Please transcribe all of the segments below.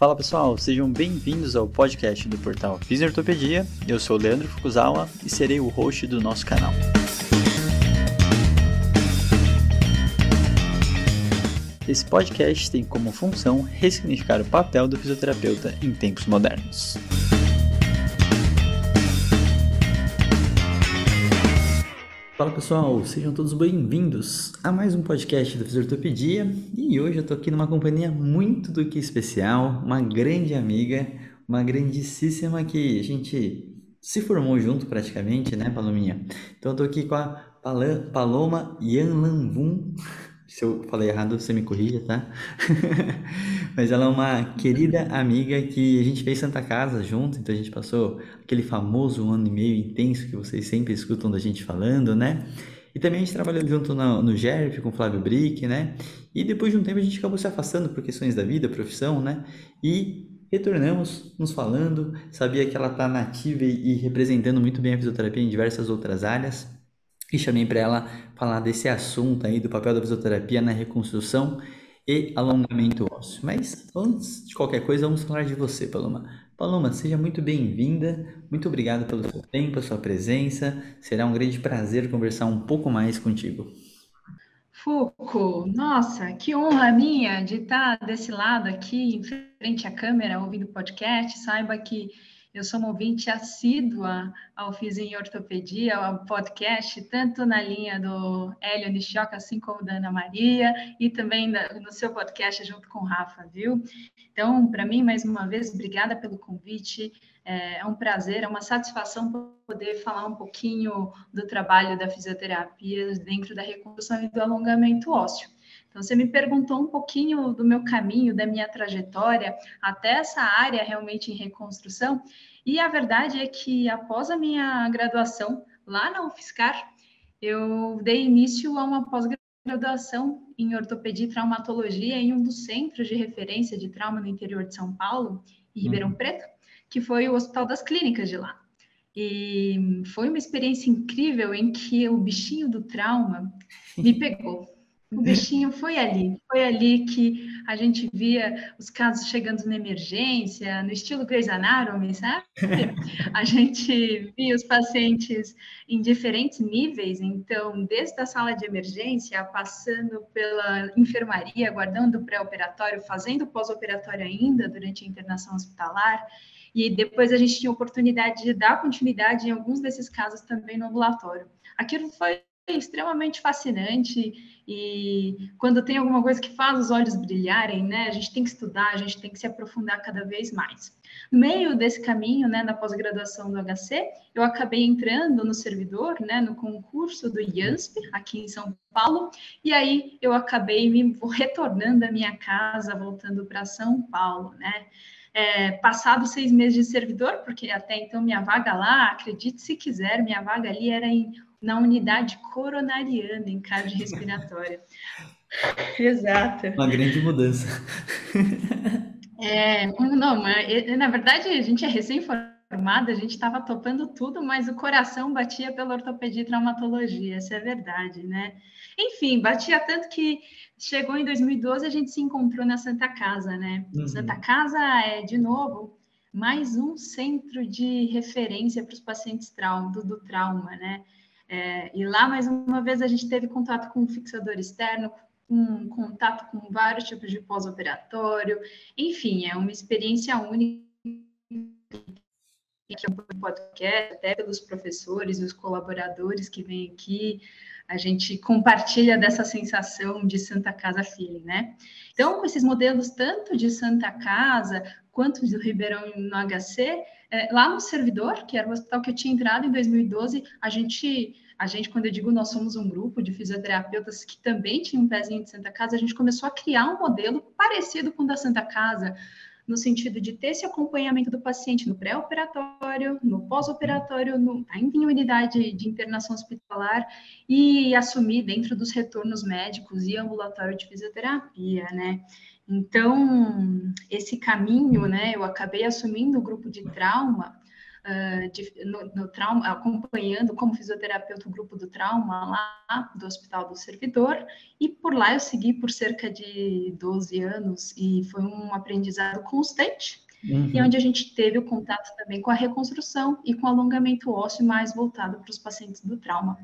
Fala pessoal, sejam bem-vindos ao podcast do portal Fisiortopedia. Eu sou o Leandro Fukuzawa e serei o host do nosso canal. Esse podcast tem como função ressignificar o papel do fisioterapeuta em tempos modernos. Fala pessoal, sejam todos bem-vindos a mais um podcast da Fisiortopedia e hoje eu tô aqui numa companhia muito do que especial, uma grande amiga, uma grandíssima que a gente se formou junto praticamente, né, Palominha? Então eu tô aqui com a Paloma Yanlanvun, se eu falei errado, você me corrija, tá? Mas ela é uma querida amiga que a gente fez Santa Casa junto, então a gente passou aquele famoso ano e meio intenso que vocês sempre escutam da gente falando, né? E também a gente trabalhou junto no, no GERP com o Flávio Brick, né? E depois de um tempo a gente acabou se afastando por questões da vida, profissão, né? E retornamos nos falando, sabia que ela está nativa e, e representando muito bem a fisioterapia em diversas outras áreas e chamei para ela falar desse assunto aí do papel da fisioterapia na reconstrução e alongamento ósseo. Mas antes de qualquer coisa, vamos falar de você, Paloma. Paloma, seja muito bem-vinda. Muito obrigado pelo seu tempo, a sua presença. Será um grande prazer conversar um pouco mais contigo. Fuco, nossa, que honra minha de estar desse lado aqui, em frente à câmera, ouvindo o podcast. Saiba que eu sou uma ouvinte assídua ao Fiz em Ortopedia, ao podcast, tanto na linha do Hélio Nishioca, assim como da Ana Maria, e também no seu podcast junto com o Rafa, viu? Então, para mim, mais uma vez, obrigada pelo convite. É, é um prazer, é uma satisfação poder falar um pouquinho do trabalho da fisioterapia dentro da reconstrução e do alongamento ósseo. Então, você me perguntou um pouquinho do meu caminho, da minha trajetória até essa área realmente em reconstrução. E a verdade é que após a minha graduação lá na UFSCar, eu dei início a uma pós-graduação em ortopedia e traumatologia em um dos centros de referência de trauma no interior de São Paulo, em Ribeirão uhum. Preto, que foi o Hospital das Clínicas de lá. E foi uma experiência incrível em que o bichinho do trauma me pegou. O bichinho foi ali, foi ali que a gente via os casos chegando na emergência, no estilo Grey's Anatomy, sabe? A gente via os pacientes em diferentes níveis, então, desde a sala de emergência, passando pela enfermaria, aguardando o pré-operatório, fazendo pós-operatório ainda durante a internação hospitalar, e depois a gente tinha oportunidade de dar continuidade em alguns desses casos também no ambulatório. Aquilo foi extremamente fascinante e quando tem alguma coisa que faz os olhos brilharem, né, a gente tem que estudar, a gente tem que se aprofundar cada vez mais. No meio desse caminho, né, na pós-graduação do HC, eu acabei entrando no servidor, né, no concurso do IANSP, aqui em São Paulo, e aí eu acabei me retornando à minha casa, voltando para São Paulo, né, é, passado seis meses de servidor, porque até então minha vaga lá, acredite se quiser, minha vaga ali era em na unidade coronariana em cardiorrespiratória. Exato. Uma grande mudança. É, não, na verdade a gente é recém-formada, a gente estava topando tudo, mas o coração batia pela ortopedia e traumatologia, essa é verdade, né? Enfim, batia tanto que chegou em 2012 a gente se encontrou na Santa Casa, né? Uhum. Santa Casa é, de novo, mais um centro de referência para os pacientes do, do trauma, né? É, e lá, mais uma vez, a gente teve contato com um fixador externo, um contato com vários tipos de pós-operatório, enfim, é uma experiência única que é um podcast, até pelos professores e os colaboradores que vêm aqui, a gente compartilha dessa sensação de Santa Casa Feeling, né? Então, com esses modelos tanto de Santa Casa quanto do Ribeirão no HC, é, lá no servidor, que era o hospital que eu tinha entrado em 2012, a gente, a gente, quando eu digo nós somos um grupo de fisioterapeutas que também tinha um pezinho de Santa Casa, a gente começou a criar um modelo parecido com o da Santa Casa, no sentido de ter esse acompanhamento do paciente no pré-operatório, no pós-operatório, ainda em unidade de internação hospitalar e assumir dentro dos retornos médicos e ambulatório de fisioterapia, né? Então, esse caminho, né, eu acabei assumindo o grupo de trauma uh, de, no, no, trauma, acompanhando como fisioterapeuta o grupo do trauma lá do Hospital do Servidor, e por lá eu segui por cerca de 12 anos, e foi um aprendizado constante, Uhum. E onde a gente teve o contato também com a reconstrução e com alongamento ósseo mais voltado para os pacientes do trauma.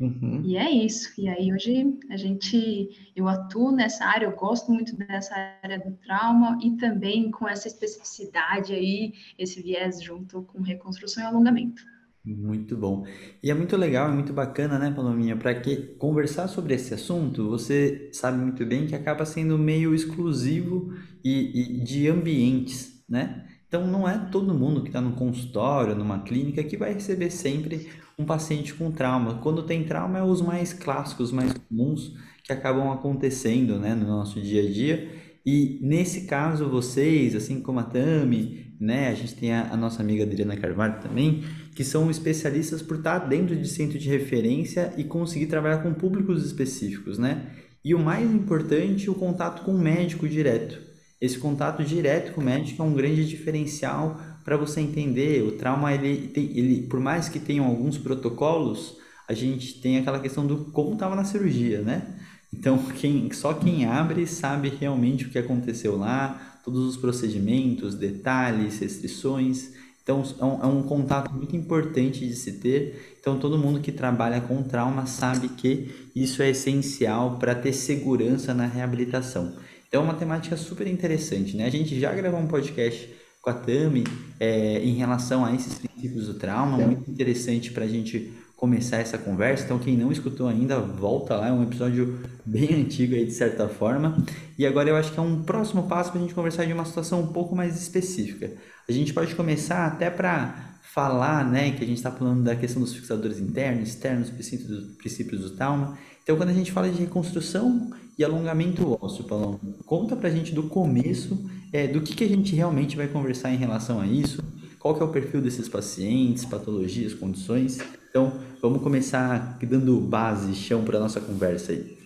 Uhum. E é isso. E aí hoje a gente, eu atuo nessa área, eu gosto muito dessa área do trauma e também com essa especificidade aí, esse viés junto com reconstrução e alongamento. Muito bom. E é muito legal, é muito bacana, né, Palominha, para que conversar sobre esse assunto, você sabe muito bem que acaba sendo meio exclusivo e, e de ambientes, né? Então não é todo mundo que está no consultório, numa clínica, que vai receber sempre um paciente com trauma. Quando tem trauma, é os mais clássicos, mais comuns que acabam acontecendo né, no nosso dia a dia. E nesse caso, vocês, assim como a Tami, né, a gente tem a, a nossa amiga Adriana Carvalho também, que são especialistas por estar dentro de centro de referência e conseguir trabalhar com públicos específicos, né? E o mais importante, o contato com o médico direto. Esse contato direto com o médico é um grande diferencial para você entender, o trauma, ele, tem, ele, por mais que tenham alguns protocolos, a gente tem aquela questão do como estava na cirurgia, né? Então, quem, só quem abre sabe realmente o que aconteceu lá, todos os procedimentos, detalhes, restrições. Então, é um, é um, contato muito importante de se ter. Então, todo mundo que trabalha com trauma sabe que isso é essencial para ter segurança na reabilitação. Então, é uma temática super interessante, né? A gente já gravou um podcast com a Tami é, em relação a esses princípios do trauma, muito interessante para a gente começar essa conversa. Então, quem não escutou ainda, volta lá, é um episódio bem antigo aí, de certa forma. E agora eu acho que é um próximo passo para a gente conversar de uma situação um pouco mais específica. A gente pode começar até para falar, né, que a gente está falando da questão dos fixadores internos, externos, princípios do, princípios do trauma. Então, quando a gente fala de reconstrução e alongamento ósseo, Palão, conta para a gente do começo é, do que, que a gente realmente vai conversar em relação a isso, qual que é o perfil desses pacientes, patologias, condições. Então, vamos começar dando base, chão para a nossa conversa aí.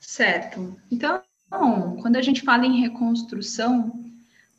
Certo. Então, quando a gente fala em reconstrução,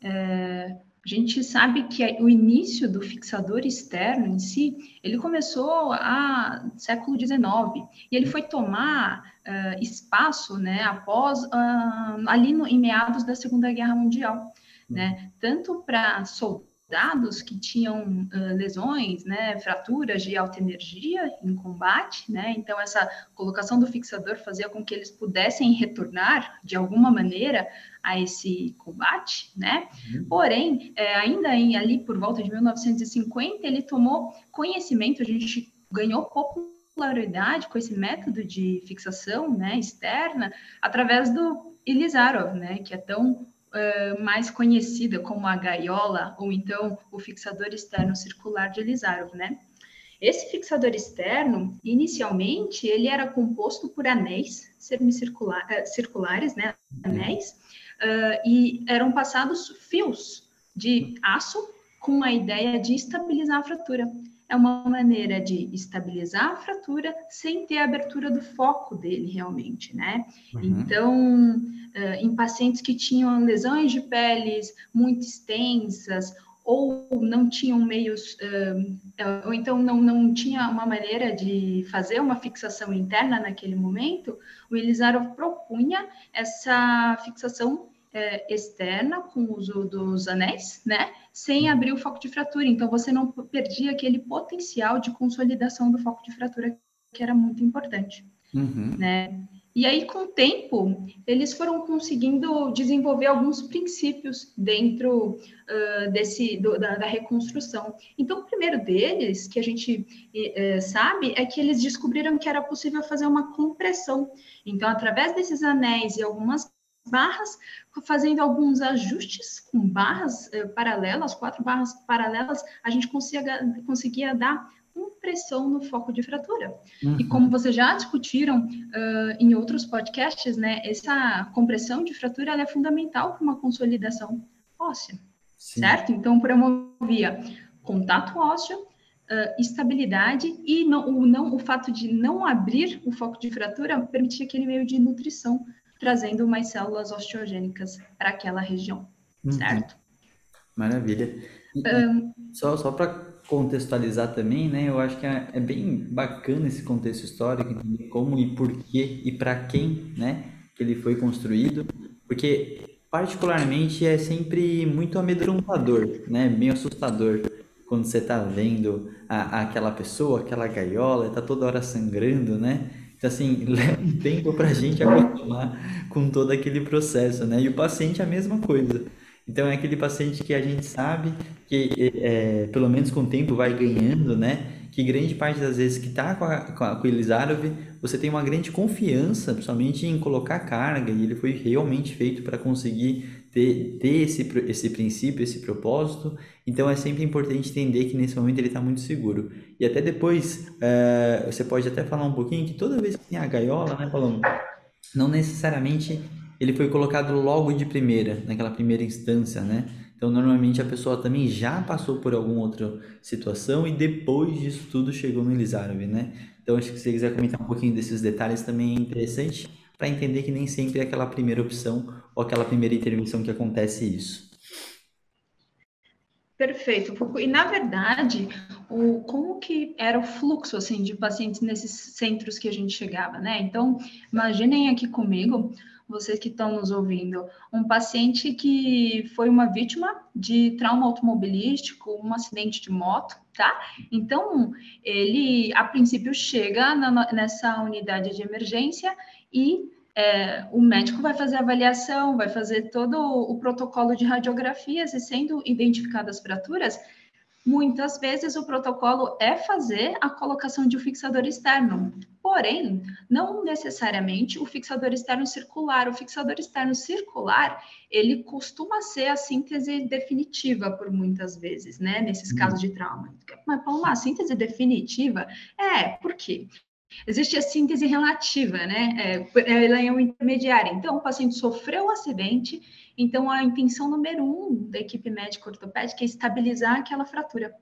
é, a gente sabe que o início do fixador externo em si, ele começou a século XIX e ele foi tomar uh, espaço, né, após uh, ali no, em meados da Segunda Guerra Mundial, né, tanto para soldados dados que tinham uh, lesões, né, fraturas de alta energia em combate, né, então essa colocação do fixador fazia com que eles pudessem retornar de alguma maneira a esse combate, né, uhum. porém, é, ainda em, ali por volta de 1950, ele tomou conhecimento, a gente ganhou popularidade com esse método de fixação, né, externa, através do Ilizarov, né, que é tão uh, mais conhecida como a gaiola, ou então o fixador externo circular de Elizarov, né? Esse fixador externo, inicialmente, ele era composto por anéis semicirculares, né, anéis, uh, e eram passados fios de aço com a ideia de estabilizar a fratura. É uma maneira de estabilizar a fratura sem ter a abertura do foco dele realmente, né? Uhum. Então, uh, em pacientes que tinham lesões de peles muito extensas ou não tinham meios, ou então não, não tinha uma maneira de fazer uma fixação interna naquele momento, o Elisarov propunha essa fixação externa com o uso dos anéis, né, sem abrir o foco de fratura. Então, você não perdia aquele potencial de consolidação do foco de fratura que era muito importante, uhum. né. E aí, com o tempo, eles foram conseguindo desenvolver alguns princípios dentro uh, desse do, da, da, reconstrução. Então, o primeiro deles, que a gente uh, sabe, é que eles descobriram que era possível fazer uma compressão. Então, através desses anéis e algumas barras, fazendo alguns ajustes com barras uh, paralelas, quatro barras paralelas, a gente conseguia, conseguia dar compressão no foco de fratura. Uhum. E como vocês já discutiram uh, em outros podcasts, né, essa compressão de fratura é fundamental para uma consolidação óssea, Sim. certo? Então, promovia contato ósseo, uh, estabilidade e não, o, não, o fato de não abrir o foco de fratura permitia aquele meio de nutrição, trazendo mais células osteogênicas para aquela região, uhum. certo? Maravilha. Um... Só, só para contextualizar também, né? Eu acho que é, é, bem bacana esse contexto histórico, como e por quê e para quem, né? Que ele foi construído, porque particularmente é sempre muito amedrontador, né? Meio assustador quando você está vendo a, aquela pessoa, aquela gaiola, está toda hora sangrando, né? Então, assim, leva um tempo para a gente acostumar com todo aquele processo, né? E o paciente é a mesma coisa. Então, é aquele paciente que a gente sabe que, é, pelo menos com o tempo, vai ganhando, né? Que grande parte das vezes que está com, a, com, a, com você tem uma grande confiança, principalmente em colocar carga, e ele foi realmente feito para conseguir ter, ter esse, esse princípio, esse propósito. Então é sempre importante entender que nesse momento ele está muito seguro. E até depois, é, você pode até falar um pouquinho que toda vez que tem a gaiola, né, Paloma? Não necessariamente ele foi colocado logo de primeira, naquela primeira instância, né? Então, normalmente a pessoa também já passou por alguma outra situação e depois disso tudo chegou no Elizarov, né? Então, acho que se você quiser comentar um pouquinho desses detalhes também é interessante para entender que nem sempre é aquela primeira opção ou aquela primeira intervenção que acontece isso. Perfeito. E na verdade, o, como que era o fluxo assim de pacientes nesses centros que a gente chegava, né? Então, imaginem aqui comigo, vocês que estão nos ouvindo, um paciente que foi uma vítima de trauma automobilístico, um acidente de moto, tá? Então, ele a princípio chega na, nessa unidade de emergência e é, o médico vai fazer a avaliação, vai fazer todo o protocolo de radiografias e sendo identificadas fraturas, muitas vezes o protocolo é fazer a colocação de um fixador externo. Porém, não necessariamente o fixador externo circular. O fixador externo circular, ele costuma ser a síntese definitiva por muitas vezes, né? Nesses uhum. casos de trauma. Mas, Palma, a síntese definitiva? É, por quê? Existe a síntese relativa, né? É, ela é um intermediário. Então, o paciente sofreu o um acidente, então a intenção número um da equipe médica ortopédica é estabilizar aquela fratura,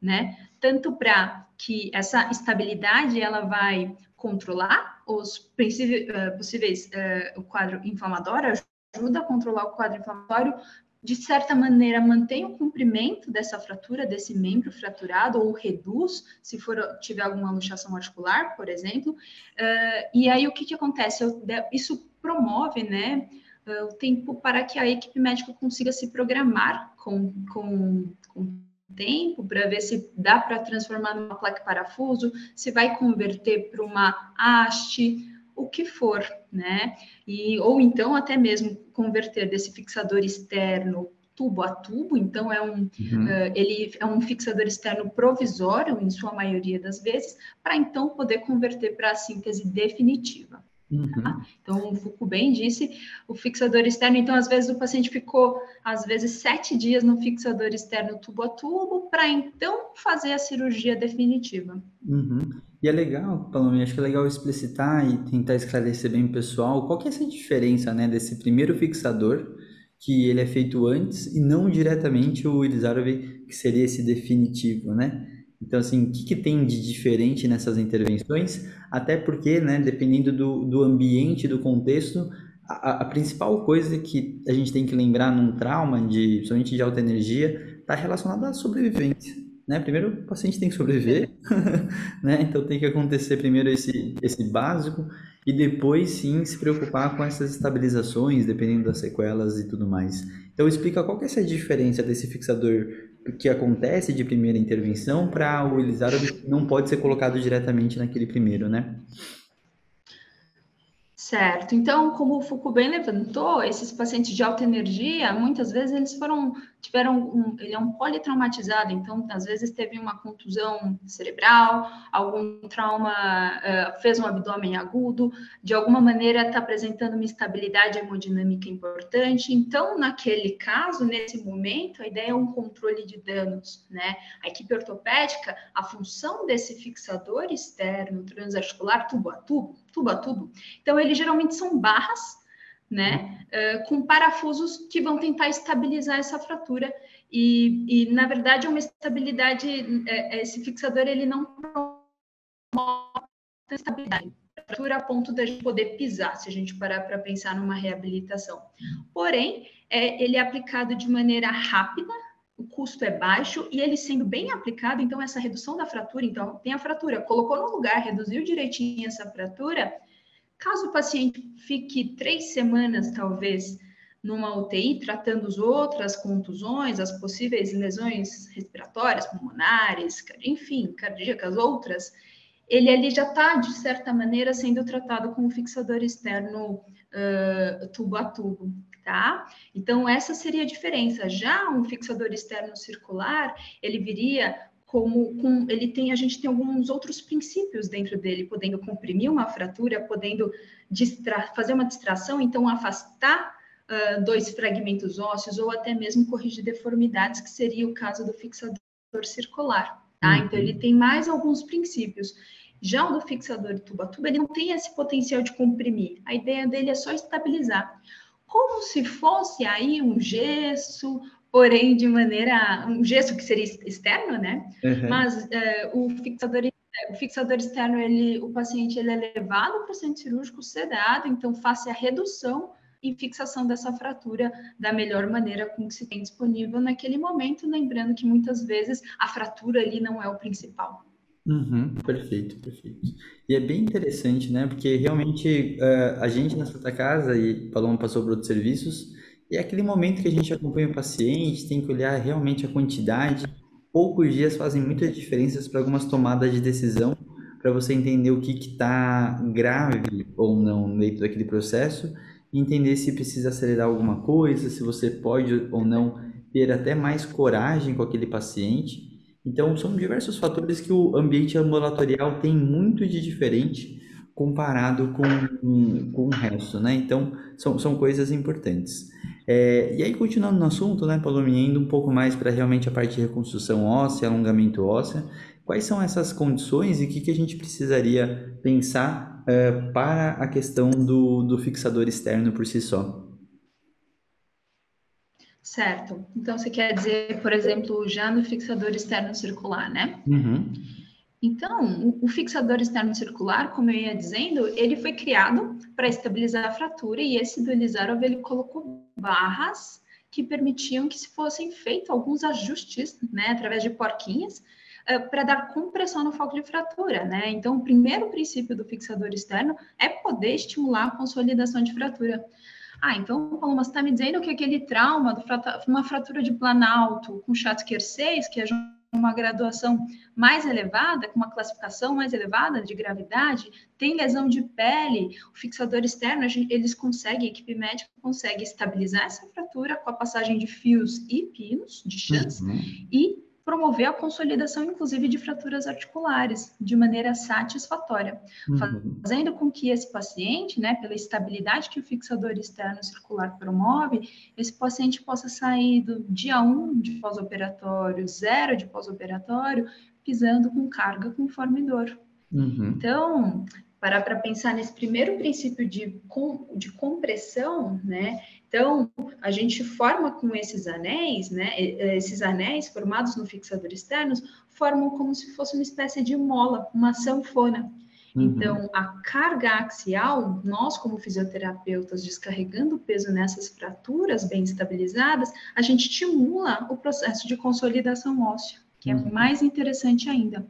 né? Tanto para que essa estabilidade ela vai controlar os uh, possíveis uh, o quadro inflamatório, ajuda a controlar o quadro inflamatório, de certa maneira, mantém o comprimento dessa fratura, desse membro fraturado, ou reduz, se for tiver alguma luxação articular, por exemplo. Uh, e aí, o que, que acontece? Isso promove, né, uh, o tempo para que a equipe médica consiga se programar com, com, com tempo para ver se dá para transformar numa placa parafuso, se vai converter para uma haste, o que for, né? E, ou então até mesmo converter desse fixador externo tubo a tubo, então é um, uhum. uh, ele é um fixador externo provisório, em sua maioria das vezes, para então poder converter para a síntese definitiva. Uhum. Tá? Então, o Foucault bem disse, o fixador externo, então, às vezes o paciente ficou, às vezes, sete dias no fixador externo tubo a tubo, para então fazer a cirurgia definitiva. Uhum. E é legal, Palome, acho que é legal explicitar e tentar esclarecer bem o pessoal qual que é essa diferença, né, desse primeiro fixador, que ele é feito antes, e não diretamente o Elizarov, que seria esse definitivo, né? Então, assim, o que, que, tem de diferente nessas intervenções? Até porque, né, dependendo do, do ambiente, do contexto, a, a, principal coisa que a gente tem que lembrar num trauma, de, principalmente de alta energia, está relacionada à sobrevivência. Né? Primeiro, o paciente tem que sobreviver, né? então tem que acontecer primeiro esse, esse básico e depois sim se preocupar com essas estabilizações, dependendo das sequelas e tudo mais. Então explica qual que é essa diferença desse fixador que acontece de primeira intervenção para o que não pode ser colocado diretamente naquele primeiro, né? Certo. Então, como o Foucault bem levantou, esses pacientes de alta energia, muitas vezes eles foram tiveram um, ele é um politraumatizado, então às vezes teve uma contusão cerebral, algum trauma, uh, fez um abdômen agudo, de alguma maneira está apresentando uma estabilidade hemodinâmica importante. Então, naquele caso, nesse momento, a ideia é um controle de danos, né? A equipe ortopédica, a função desse fixador externo transarticular, tubo a tubo, tubo a tubo. Então, eles geralmente são barras né, uh, com parafusos que vão tentar estabilizar essa fratura. E, e na verdade, uma estabilidade, é, esse fixador ele não promove estabilidade, fratura a ponto da gente poder pisar, se a gente parar para pensar numa reabilitação. Porém, é, ele é aplicado de maneira rápida, o custo é baixo e ele sendo bem aplicado, então essa redução da fratura, então tem a fratura, colocou no lugar, reduziu direitinho essa fratura, caso o paciente fique três semanas, talvez, numa UTI tratando as outras contusões, as possíveis lesões respiratórias, pulmonares, enfim, cardíacas, outras, ele ali já está, de certa maneira, sendo tratado com um fixador externo uh, tubo a tubo, tá? Então, essa seria a diferença. Já um fixador externo circular, ele viria como com, ele tem, a gente tem alguns outros princípios dentro dele, podendo comprimir uma fratura, podendo fazer uma distração, então afastar uh, dois fragmentos ósseos ou até mesmo corrigir deformidades, que seria o caso do fixador circular. Tá? Uhum. Então, ele tem mais alguns princípios. Já o do fixador tubo a tubo, ele não tem esse potencial de comprimir. A ideia dele é só estabilizar. Como se fosse aí um gesso, porém de maneira... Um gesso que seria externo, né? Uhum. Mas uh, o fixador o fixador externo, ele, o paciente ele é levado para o centro cirúrgico sedado, então faça a redução e fixação dessa fratura da melhor maneira com que se tem disponível naquele momento, lembrando que muitas vezes a fratura ali não é o principal. Uhum, perfeito, perfeito. E é bem interessante, né? Porque realmente uh, a gente na Santa Casa, e Paloma passou por outros serviços, e é aquele momento que a gente acompanha o paciente, tem que olhar realmente a quantidade. Poucos dias fazem muitas diferenças para algumas tomadas de decisão, para você entender o que está grave ou não dentro daquele processo, entender se precisa acelerar alguma coisa, se você pode ou não ter até mais coragem com aquele paciente então, são diversos fatores que o ambiente ambulatorial tem muito de diferente comparado com, com o resto, né? Então, são, são coisas importantes. É, e aí, continuando no assunto, né, Palominha, indo um pouco mais para realmente a parte de reconstrução óssea, alongamento óssea, quais são essas condições e o que, que a gente precisaria pensar é, para a questão do, do fixador externo por si só? Certo. Então, você quer dizer, por exemplo, já no fixador externo circular, né? Uhum. Então, o fixador externo circular, como eu ia dizendo, ele foi criado para estabilizar a fratura e esse do Elizarov, ele colocou barras que permitiam que se fossem feitos alguns ajustes, né, através de porquinhas, uh, para dar compressão no foco de fratura, né? Então, o primeiro princípio do fixador externo é poder estimular a consolidação de fratura. Ah, então, Paloma, você está me dizendo que aquele trauma, uma fratura de planalto com Schatzker 6, que é uma graduação mais elevada, com uma classificação mais elevada de gravidade, tem lesão de pele, o fixador externo, eles conseguem, a equipe médica consegue estabilizar essa fratura com a passagem de fios e pinos, de chance, uhum. e promover a consolidação, inclusive, de fraturas articulares de maneira satisfatória, uhum. fazendo com que esse paciente, né, pela estabilidade que o fixador externo circular promove, esse paciente possa sair do dia 1 um de pós-operatório, zero de pós-operatório, pisando com carga conforme dor. Uhum. Então, parar para pensar nesse primeiro princípio de, com, de compressão, né? Então, a gente forma com esses anéis, né? Esses anéis formados no fixador externo formam como se fosse uma espécie de mola, uma sanfona. Uhum. Então, a carga axial, nós como fisioterapeutas descarregando o peso nessas fraturas bem estabilizadas, a gente estimula o processo de consolidação óssea, que é uhum. é mais interessante ainda.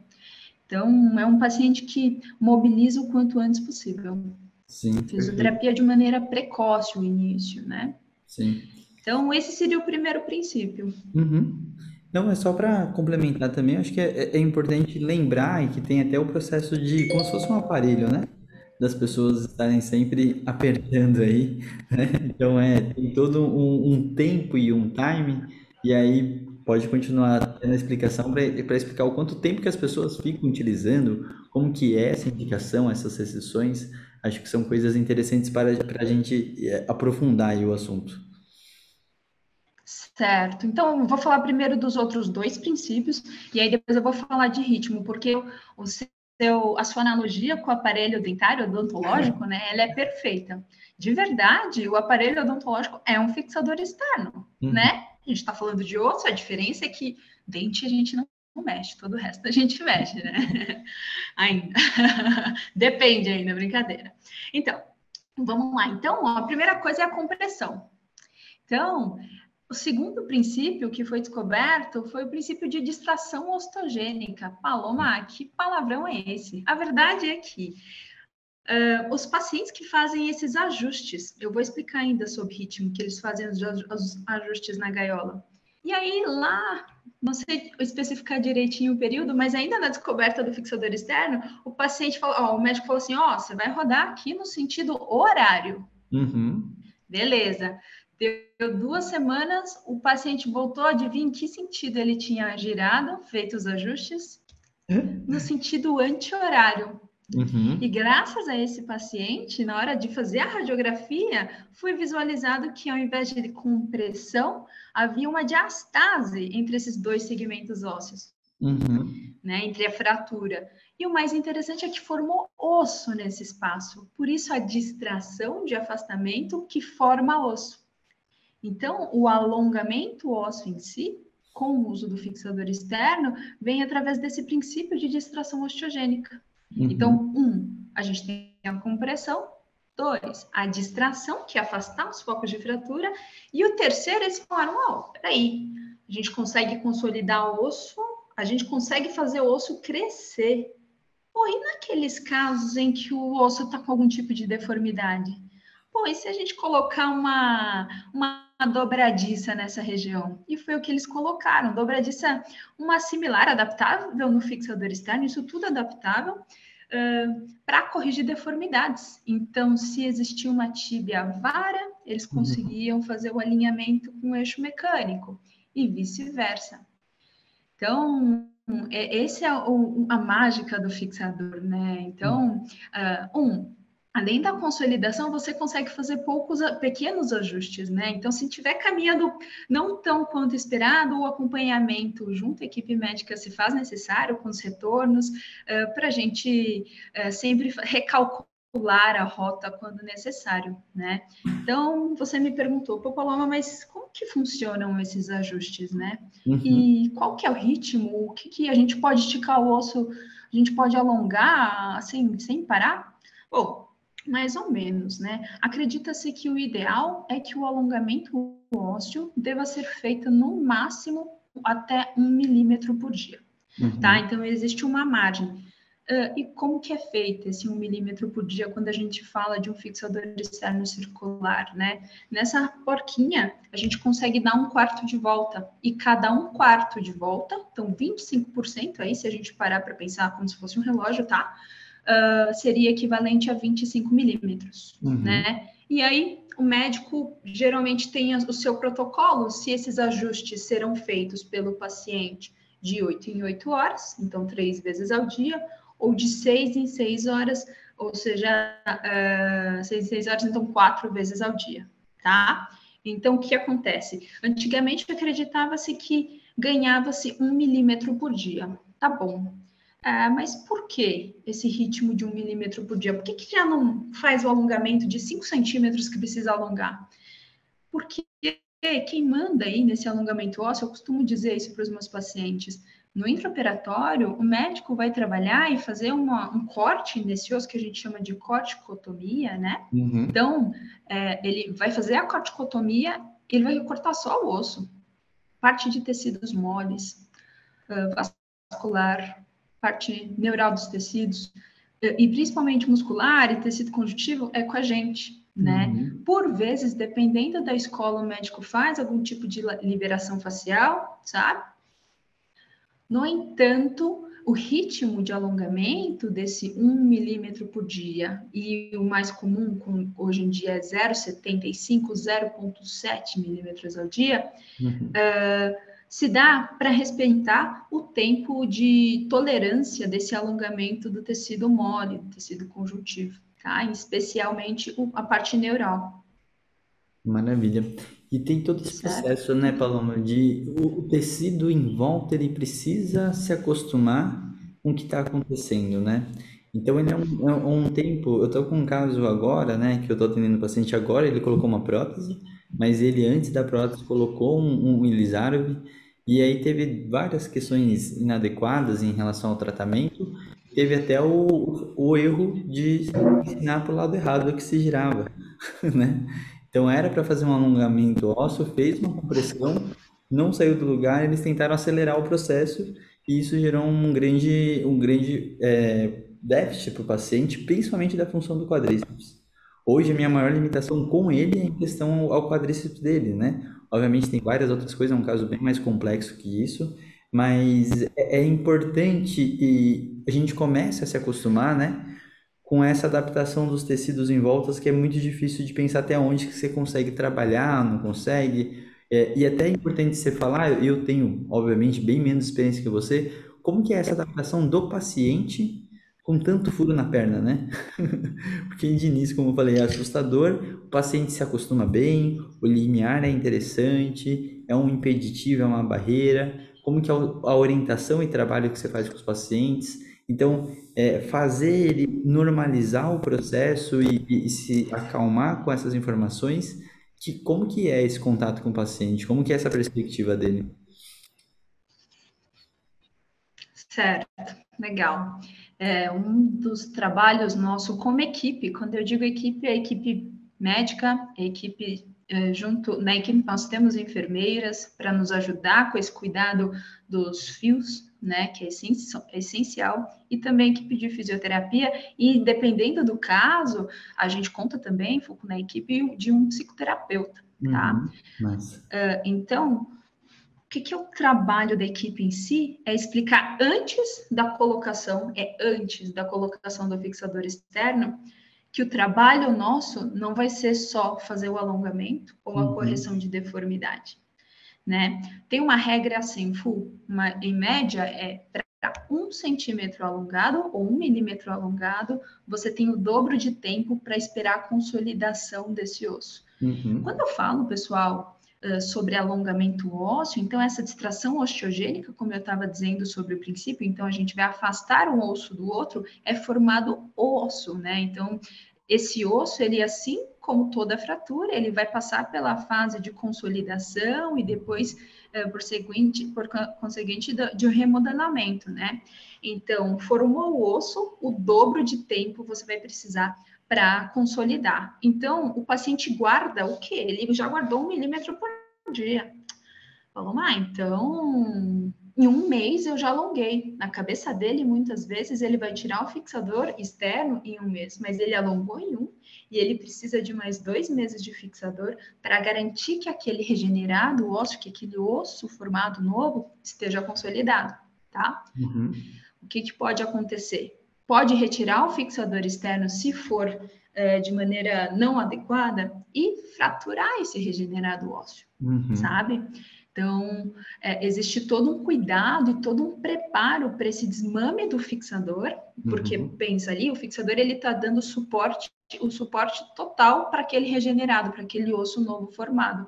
Então, é um paciente que mobiliza o quanto antes possível. Sim. Fisioterapia de maneira precoce, o início, né? Sim. Então, esse seria o primeiro princípio. Uhum. Não, é só para complementar também, acho que é, é, importante lembrar que tem até o processo de, como se fosse um aparelho, né? Das pessoas estarem sempre apertando aí, né? Então, é, tem todo um, um tempo e um time, e aí pode continuar tendo a explicação para explicar o quanto tempo que as pessoas ficam utilizando, como que é essa indicação, essas restrições. Acho que são coisas interessantes para, para a gente é, aprofundar o assunto. Certo. Então, vou falar primeiro dos outros dois princípios, e aí depois eu vou falar de ritmo, porque o seu, a sua analogia com o aparelho dentário odontológico, né, ela é perfeita. De verdade, o aparelho odontológico é um fixador externo, uhum. né? A gente está falando de osso, a diferença é que dente a gente não mexe, todo o resto a gente mexe, né? ainda. Depende ainda, brincadeira. Então, vamos lá. Então, a primeira coisa é a compressão. Então, O segundo princípio que foi descoberto foi o princípio de distração ostogênica. Paloma, que palavrão é esse? A verdade é que uh, os pacientes que fazem esses ajustes, eu vou explicar ainda sobre ritmo, que eles fazem os, os ajustes na gaiola. E aí, lá, não sei especificar direitinho o período, mas ainda na descoberta do fixador externo, o paciente falou, ó, o médico falou assim: ó, você vai rodar aqui no sentido horário. Uhum. Beleza. Deu duas semanas, o paciente voltou, adivinha em que sentido ele tinha girado, feito os ajustes? No sentido anti-horário. Uhum. E graças a esse paciente, na hora de fazer a radiografia, foi visualizado que ao invés de compressão, havia uma diastase entre esses dois segmentos ósseos, uhum. né, entre a fratura. E o mais interessante é que formou osso nesse espaço, por isso a distração de afastamento que forma osso. Então, o alongamento ósseo em si, com o uso do fixador externo, vem através desse princípio de distração osteogênica. Uhum. Então, um, a gente tem a compressão, dois, a distração, que é afastar os focos de fratura, e o terceiro, eles falaram, ó, oh, peraí, a gente consegue consolidar o osso, a gente consegue fazer o osso crescer. Pô, e naqueles casos em que o osso está com algum tipo de deformidade? Pô, e se a gente colocar uma, uma dobradiça nessa região? E foi o que eles colocaram. Dobradiça, uma similar, adaptável no fixador externo, isso tudo adaptável, uh, para corrigir deformidades. Então, se existia uma tíbia vara, eles uhum. conseguiam fazer o alinhamento com o eixo mecânico, e vice-versa. Então, é, esse é o, a mágica do fixador, né? Então, uh, um, além da consolidação, você consegue fazer poucos pequenos ajustes, né? Então, se estiver caminhando não tão quanto esperado, o acompanhamento junto à equipe médica se faz necessário com os retornos, uh, para a gente uh, sempre recalcular a rota quando necessário, né? Então, você me perguntou, Pô, Paloma, mas como que funcionam esses ajustes, né? Uhum. E qual que é o ritmo? O que, que a gente pode esticar o osso? A gente pode alongar assim, sem parar? Bom, mais ou menos, né? Acredita-se que o ideal é que o alongamento ósseo deva ser feito no máximo até um milímetro por dia, uhum. tá? Então, existe uma margem. Uh, e como que é feito esse um milímetro por dia quando a gente fala de um fixador externo circular, né? Nessa porquinha, a gente consegue dar um quarto de volta. E cada um quarto de volta, então 25% aí, se a gente parar para pensar como se fosse um relógio, tá? Uh, seria equivalente a 25 milímetros, uhum. né? E aí, o médico geralmente tem o seu protocolo, se esses ajustes serão feitos pelo paciente de 8 em 8 horas, então três vezes ao dia, ou de 6 em 6 horas, ou seja, uh, 6 em 6 horas, então quatro vezes ao dia, tá? Então, o que acontece? Antigamente acreditava-se que ganhava-se um milímetro por dia. Tá bom, ah, mas por que esse ritmo de um milímetro por dia? Por que, que já não faz o alongamento de 5 centímetros que precisa alongar? Porque quem manda aí nesse alongamento ósseo, eu costumo dizer isso para os meus pacientes, no intraoperatório, o médico vai trabalhar e fazer uma, um corte nesse osso que a gente chama de corticotomia, né? Uhum. Então, é, ele vai fazer a corticotomia, ele vai cortar só o osso, parte de tecidos moles, uh, vascular, parte neural dos tecidos, eh, e principalmente muscular e tecido conjuntivo, é com a gente, né? Uhum. Por vezes, dependendo da escola, o médico faz algum tipo de liberação facial, sabe? No entanto, o ritmo de alongamento desse 1 milímetro por dia, e o mais comum com, hoje em dia é 0,75, 0,7 milímetros ao dia, uhum. uh, se dá para respeitar o tempo de tolerância desse alongamento do tecido mole, do tecido conjuntivo, tá? Especialmente a parte neural. Maravilha. E tem todo esse certo. processo, né, Paloma, de o, tecido em volta ele precisa se acostumar com o que está acontecendo, né? Então ele é um, é um tempo. Eu estou com um caso agora, né, que eu estou atendendo o paciente agora. Ele colocou uma prótese, mas ele antes da prótese colocou um, um e aí teve várias questões inadequadas em relação ao tratamento. Teve até o, o erro de ensinar para o lado errado que se girava, né? Então era para fazer um alongamento ósseo, fez uma compressão, não saiu do lugar, eles tentaram acelerar o processo e isso gerou um grande, um grande é, déficit para o paciente, principalmente da função do quadríceps. Hoje a minha maior limitação com ele é em questão ao quadríceps dele, né? Obviamente tem várias outras coisas, é um caso bem mais complexo que isso, mas é, é importante e a gente começa a se acostumar, né? Com essa adaptação dos tecidos em voltas que é muito difícil de pensar até onde que você consegue trabalhar, não consegue. É, e até é importante você falar, eu tenho, obviamente, bem menos experiência que você, como que é essa adaptação do paciente com tanto furo na perna, né? Porque de início, como eu falei, é assustador, o paciente se acostuma bem, o limiar é interessante, é um impeditivo, é uma barreira, como que a orientação e trabalho que você faz com os pacientes. Então, é, fazer ele normalizar o processo e, e, e se acalmar com essas informações que como que é esse contato com o paciente? Como que é essa perspectiva dele? Certo, legal. É um dos trabalhos nosso como equipe, quando eu digo equipe, é a equipe médica, a equipe é, junto, na equipe nós temos enfermeiras para nos ajudar com esse cuidado dos fios, né, que é essencial, e também equipe de fisioterapia, e dependendo do caso, a gente conta também na equipe de um psicoterapeuta, tá? Uhum, uh, então, o que, que é o trabalho da equipe em si? É explicar antes da colocação, é antes da colocação do fixador externo, que o trabalho nosso não vai ser só fazer o alongamento ou a uhum. correção de deformidade né? Tem uma regra assim, full, uma, em média, é para um centímetro alongado ou um milímetro alongado, você tem o dobro de tempo para esperar a consolidação desse osso. Uhum. Quando eu falo, pessoal, sobre alongamento ósseo, então essa distração osteogênica, como eu estava dizendo sobre o princípio, então a gente vai afastar um osso do outro, é formado osso, né? Então esse osso, ele assim como toda fratura, ele vai passar pela fase de consolidação e depois, é, por, seguinte, por conseguinte, de remodelamento, né? Então, formou o osso, o dobro de tempo você vai precisar para consolidar. Então, o paciente guarda o que? Ele já guardou um milímetro por dia. Vamos lá, então em um mês eu já alonguei. Na cabeça dele, muitas vezes, ele vai tirar o fixador externo em um mês, mas ele alongou em um e ele precisa de mais dois meses de fixador para garantir que aquele regenerado osso, que aquele osso formado novo, esteja consolidado, tá? Uhum. O que, que pode acontecer? Pode retirar o fixador externo se for é, de maneira não adequada e fraturar esse regenerado ósseo, uhum. sabe? Então, é, existe todo um cuidado e todo um preparo para esse desmame do fixador, porque uhum. pensa ali, o fixador ele está dando suporte, o suporte total para aquele regenerado, para aquele osso novo formado.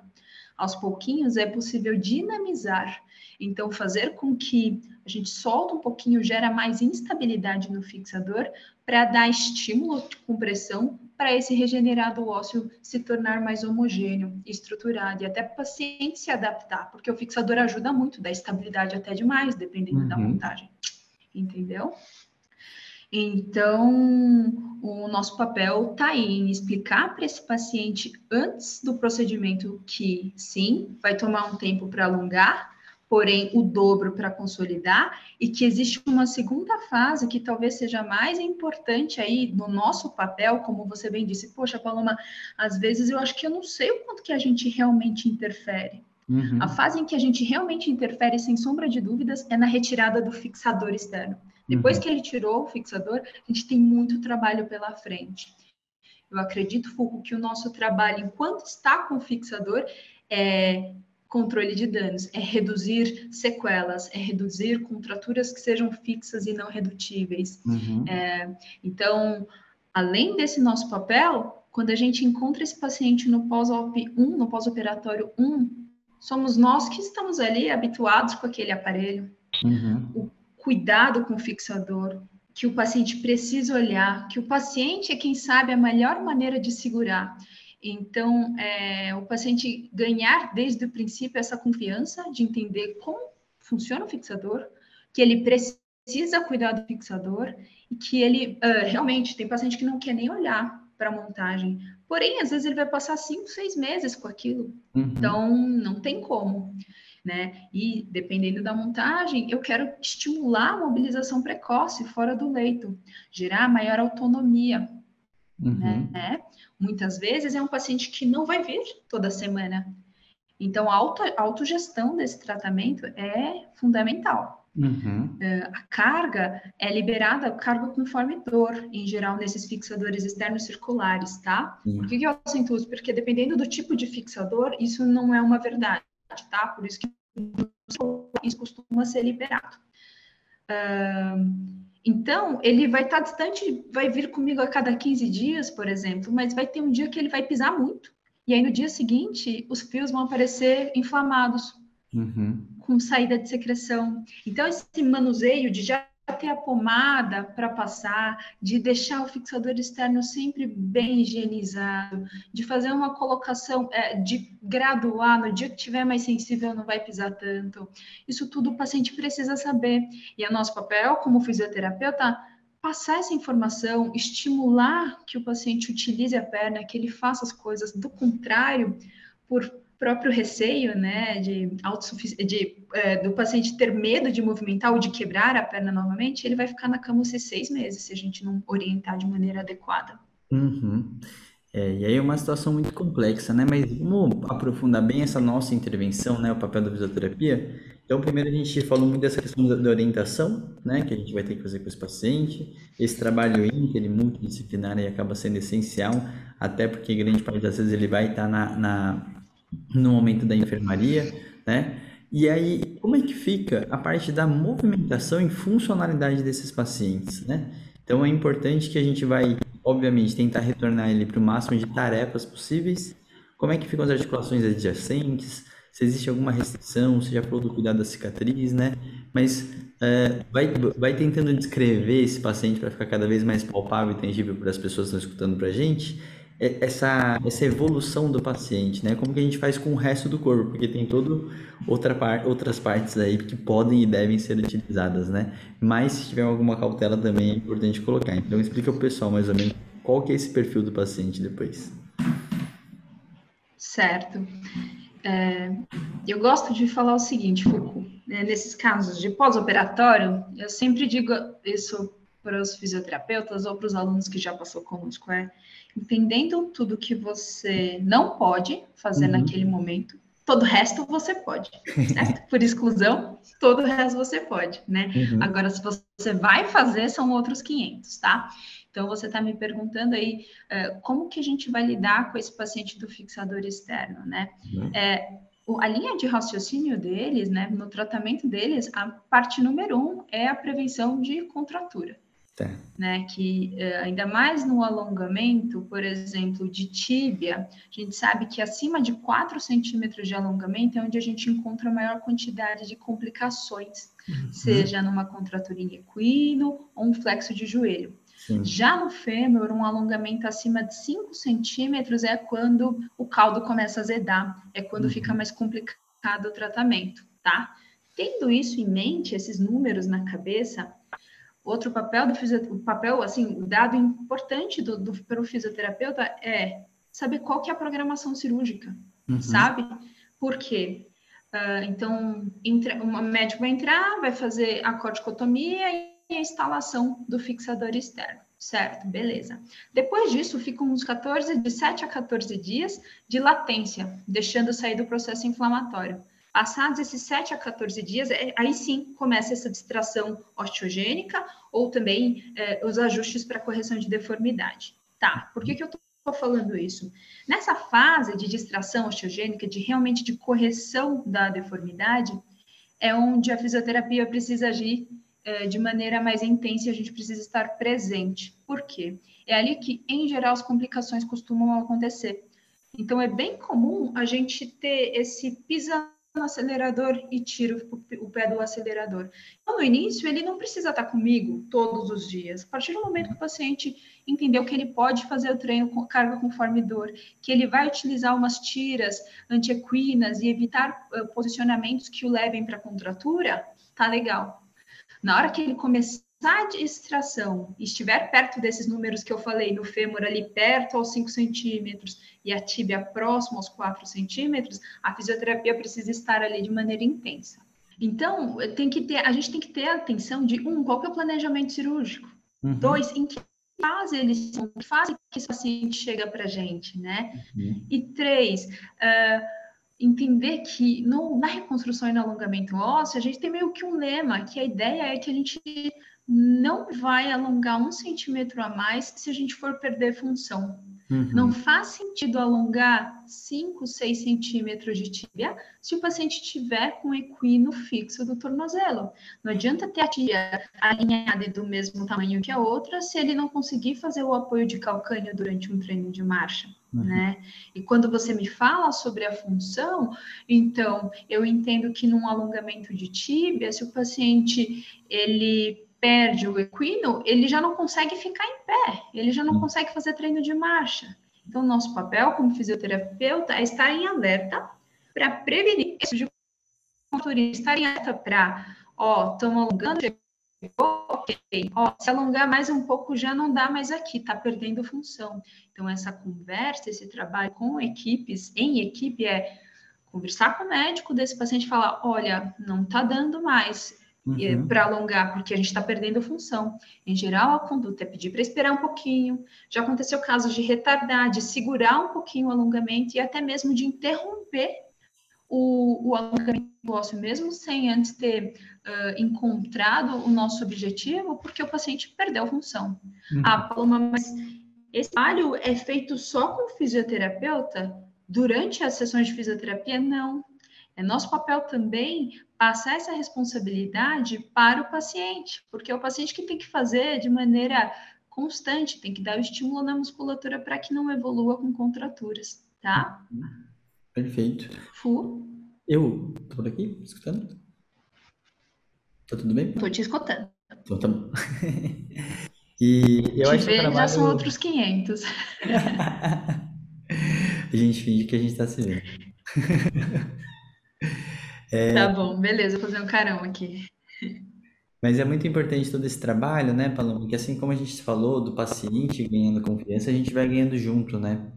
Aos pouquinhos é possível dinamizar, então fazer com que a gente solta um pouquinho, gera mais instabilidade no fixador para dar estímulo de compressão para esse regenerado ósseo se tornar mais homogêneo, estruturado e até para o paciente se adaptar, porque o fixador ajuda muito, dá estabilidade até demais, dependendo uhum. da montagem. Entendeu? Então, o nosso papel está aí em explicar para esse paciente antes do procedimento que sim, vai tomar um tempo para alongar, porém o dobro para consolidar, e que existe uma segunda fase que talvez seja mais importante aí no nosso papel, como você bem disse, poxa, Paloma, às vezes eu acho que eu não sei o quanto que a gente realmente interfere. Uhum. A fase em que a gente realmente interfere, sem sombra de dúvidas, é na retirada do fixador externo. Depois uhum. que ele tirou o fixador, a gente tem muito trabalho pela frente. Eu acredito, Foucault, que o nosso trabalho, enquanto está com o fixador, é controle de danos, é reduzir sequelas, é reduzir contraturas que sejam fixas e não redutíveis. Uhum. É, então, além desse nosso papel, quando a gente encontra esse paciente no pós-op 1, no pós-operatório 1, somos nós que estamos ali habituados com aquele aparelho. Uhum. O cuidado com o fixador, que o paciente precisa olhar, que o paciente é quem sabe a melhor maneira de segurar. Então, é, o paciente ganhar desde o princípio essa confiança de entender como funciona o fixador, que ele precisa cuidar do fixador e que ele uh, realmente tem paciente que não quer nem olhar. para montagem. Porém, às vezes ele vai passar cinco, seis meses com aquilo. Uhum. Então, não tem como. Né? E dependendo da montagem, eu quero estimular a mobilização precoce fora do leito, gerar maior autonomia. Uhum. Né? Muitas vezes é um paciente que não vai vir toda semana. Então, a auto, autogestão desse tratamento é fundamental. Uhum. Uh, a carga é liberada, carga conforme dor, em geral, nesses fixadores externos circulares, tá? Uhum. Por que, que eu acento isso? Porque dependendo do tipo de fixador, isso não é uma verdade, tá? Por isso que isso costuma ser liberado. Uh, então, ele vai estar tá distante, vai vir comigo a cada 15 dias, por exemplo, mas vai ter um dia que ele vai pisar muito. E aí, no dia seguinte, os fios vão aparecer inflamados, uhum. com saída de secreção. Então, esse manuseio de já ter a pomada para passar, de deixar o fixador externo sempre bem higienizado, de fazer uma colocação, é, de graduar, no dia que tiver mais sensível não vai pisar tanto. Isso tudo o paciente precisa saber. E é nosso papel como fisioterapeuta passar essa informação, estimular que o paciente utilize a perna, que ele faça as coisas. Do contrário, por próprio receio, né, de, de é, do paciente ter medo de movimentar ou de quebrar a perna novamente, ele vai ficar na cama esses seis meses se a gente não orientar de maneira adequada. Uhum. É, e aí é uma situação muito complexa, né? Mas vamos aprofundar bem essa nossa intervenção, né? O papel da fisioterapia. Então, primeiro a gente falou muito dessa questão da, orientação, né? Que a gente vai ter que fazer com esse paciente. Esse trabalho inter, multidisciplinar, aí acaba sendo essencial, até porque grande parte das vezes ele vai estar na, na no momento da enfermaria, né? E aí, como é que fica a parte da movimentação e funcionalidade desses pacientes, né? Então é importante que a gente vai, obviamente, tentar retornar ele para o máximo de tarefas possíveis. Como é que ficam as articulações adjacentes? Se existe alguma restrição, se já falou do cuidado da cicatriz, né? Mas é, vai, vai tentando descrever esse paciente para ficar cada vez mais palpável e tangível para as pessoas que estão escutando para a gente essa, essa evolução do paciente, né? Como que a gente faz com o resto do corpo, porque tem todo outra par, outras partes aí que podem e devem ser utilizadas, né? Mas se tiver alguma cautela também é importante colocar. Então explica o pessoal mais ou menos qual que é esse perfil do paciente depois. Certo. É, eu gosto de falar o seguinte, Foucault, né, nesses casos de pós-operatório, eu sempre digo isso para os fisioterapeutas ou para os alunos que já passou conosco, é entendendo tudo que você não pode fazer uhum. naquele momento, todo o resto você pode, certo? Por exclusão, todo o resto você pode, né? Uhum. Agora, se você vai fazer, são outros 500, tá? Então, você está me perguntando aí uh, como que a gente vai lidar com esse paciente do fixador externo, né? Uhum. É, a linha de raciocínio deles, né, no tratamento deles, a parte número um é a prevenção de contratura. Tá. Né, que eh, ainda mais no alongamento, por exemplo, de tíbia, a gente sabe que acima de 4 centímetros de alongamento é onde a gente encontra a maior quantidade de complicações, uhum. seja numa contratura em equino ou um flexo de joelho. Sim. Já no fêmur, um alongamento acima de 5 centímetros é quando o caldo começa a azedar, é quando uhum. fica mais complicado o tratamento, tá? Tendo isso em mente, esses números na cabeça, Outro papel do fisioterapeuta, papel, assim, o dado importante do, do, para o fisioterapeuta é saber qual que é a programação cirúrgica, uhum. sabe? Por quê? Uh, então, entra, um médico vai entrar, vai fazer a corticotomia e a instalação do fixador externo, certo? Beleza. Depois disso, ficam uns 14, de 7 a 14 dias de latência, deixando sair do processo inflamatório. Passados esses 7 a 14 dias, é, aí sim começa essa distração osteogênica ou também é, os ajustes para correção de deformidade. Tá, por que, que eu estou falando isso? Nessa fase de distração osteogênica, de realmente de correção da deformidade, é onde a fisioterapia precisa agir é, de maneira mais intensa e a gente precisa estar presente. Por quê? É ali que, em geral, as complicações costumam acontecer. Então, é bem comum a gente ter esse pisão no acelerador e tiro o pé do acelerador. Então, no início, ele não precisa estar comigo todos os dias. A partir do momento que o paciente entendeu que ele pode fazer o treino com carga conforme dor, que ele vai utilizar umas tiras antiequinas e evitar uh, posicionamentos que o levem para contratura, tá legal. Na hora que ele começar a extração estiver perto desses números que eu falei, no fêmur ali perto aos 5 centímetros e a tíbia próximo aos 4 centímetros, a fisioterapia precisa estar ali de maneira intensa. Então, tem que ter, a gente tem que ter atenção de um, qual que é o planejamento cirúrgico? Uhum. Dois, em que fase eles são, que fase que esse paciente chega para a gente, né? Uhum. E três, uh, entender que no, na reconstrução e no alongamento ósseo, a gente tem meio que um lema, que a ideia é que a gente não vai alongar um centímetro a mais se a gente for perder função. Uhum. Não faz sentido alongar 5, 6 centímetros de tíbia se o paciente tiver com equino fixo do tornozelo. Não adianta ter a tíbia alinhada e do mesmo tamanho que a outra se ele não conseguir fazer o apoio de calcânio durante um treino de marcha. Uhum. Né? E quando você me fala sobre a função, então eu entendo que num alongamento de tíbia, se o paciente ele perde o equino, ele já não consegue ficar em pé, ele já não hum. consegue fazer treino de marcha. Então, nosso papel como fisioterapeuta é estar em alerta para prevenir isso de estar em alerta para, ó, estamos alongando, ok, ó, se alongar mais um pouco já não dá mais aqui, está perdendo função. Então, essa conversa, esse trabalho com equipes, em equipe, é conversar com o médico desse paciente e falar, olha, não está dando mais, uhum. para alongar, porque a gente está perdendo função. Em geral, a conduta é pedir para esperar um pouquinho. Já aconteceu casos de retardar, de segurar um pouquinho o alongamento e até mesmo de interromper o, o alongamento do ósseo, mesmo sem antes ter uh, encontrado o nosso objetivo, porque o paciente perdeu função. Uhum. Ah, Paloma, mas esse trabalho é feito só com fisioterapeuta? Durante as sessões de fisioterapia? Não. É nosso papel também passar essa responsabilidade para o paciente, porque é o paciente que tem que fazer de maneira constante, tem que dar o estímulo na musculatura para que não evolua com contraturas, tá? Perfeito. Fu? Eu tô por aqui, escutando? Tá tudo bem? Tô te escutando. Então tá bom. e eu te acho que trabalho... já são outros 500. a gente finge que a gente tá se vendo. É... Tá bom, beleza, vou fazer um carão aqui. Mas é muito importante todo esse trabalho, né, Paloma? Porque assim como a gente falou do paciente ganhando confiança, a gente vai ganhando junto, né?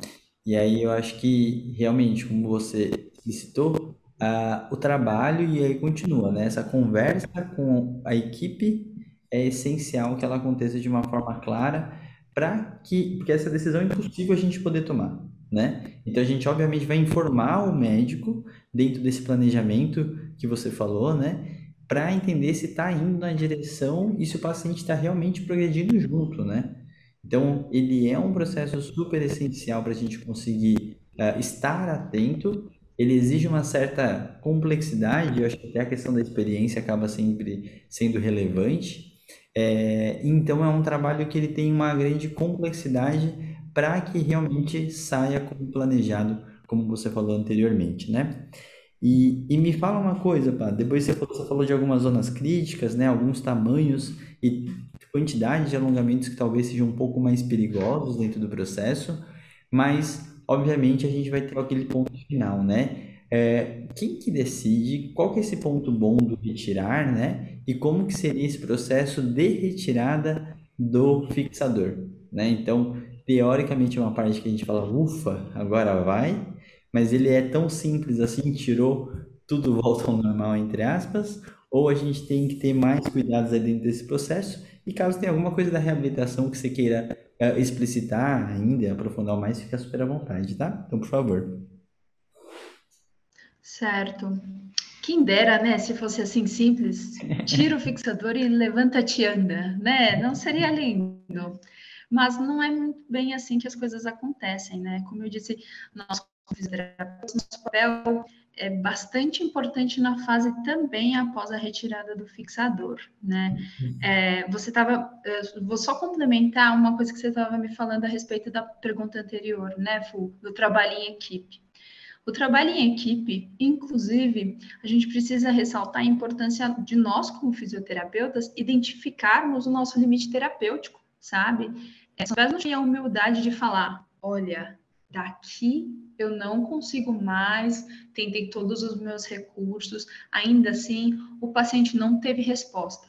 E aí eu acho que realmente, como você citou, uh, o trabalho e aí continua, né? Essa conversa com a equipe é essencial que ela aconteça de uma forma clara para que, porque essa decisão é impossível a gente poder tomar né? Então a gente obviamente vai informar o médico dentro desse planejamento que você falou, né? Para entender se está indo na direção e se o paciente está realmente progredindo junto, né? Então ele é um processo super essencial para a gente conseguir uh, estar atento. Ele exige uma certa complexidade, eu acho que até a questão da experiência acaba sempre sendo relevante. É, então é um trabalho que ele tem uma grande complexidade para que realmente saia como planejado, como você falou anteriormente, né? E, e me fala uma coisa, pá, depois você falou, você falou de algumas zonas críticas, né? Alguns tamanhos e quantidade de alongamentos que talvez sejam um pouco mais perigosos dentro do processo, mas obviamente a gente vai ter aquele ponto final, né? É, quem que decide qual que é esse ponto bom do retirar, né? E como que seria esse processo de retirada do fixador, né? Então, teoricamente é uma parte que a gente fala, ufa, agora vai, mas ele é tão simples assim, tirou tudo volta ao normal, entre aspas, ou a gente tem que ter mais cuidados dentro desse processo, e caso tenha alguma coisa da reabilitação que você queira uh, explicitar ainda, aprofundar mais, fica super à vontade, tá? Então, por favor. Certo. Quem dera, né, se fosse assim simples, tira o fixador e levanta-te anda, né? Não seria lindo mas não é muito bem assim que as coisas acontecem, né? Como eu disse, nós fisioterapeutas, nosso papel é bastante importante na fase também após a retirada do fixador, né? Uhum. É, você estava, vou só complementar uma coisa que você estava me falando a respeito da pergunta anterior, né, Fu, do trabalho em equipe. O trabalho em equipe, inclusive, a gente precisa ressaltar a importância de nós, como fisioterapeutas, identificarmos o nosso limite terapêutico, sabe? É, só não tinha a humildade de falar, olha, daqui eu não consigo mais, tentei todos os meus recursos, ainda assim o paciente não teve resposta.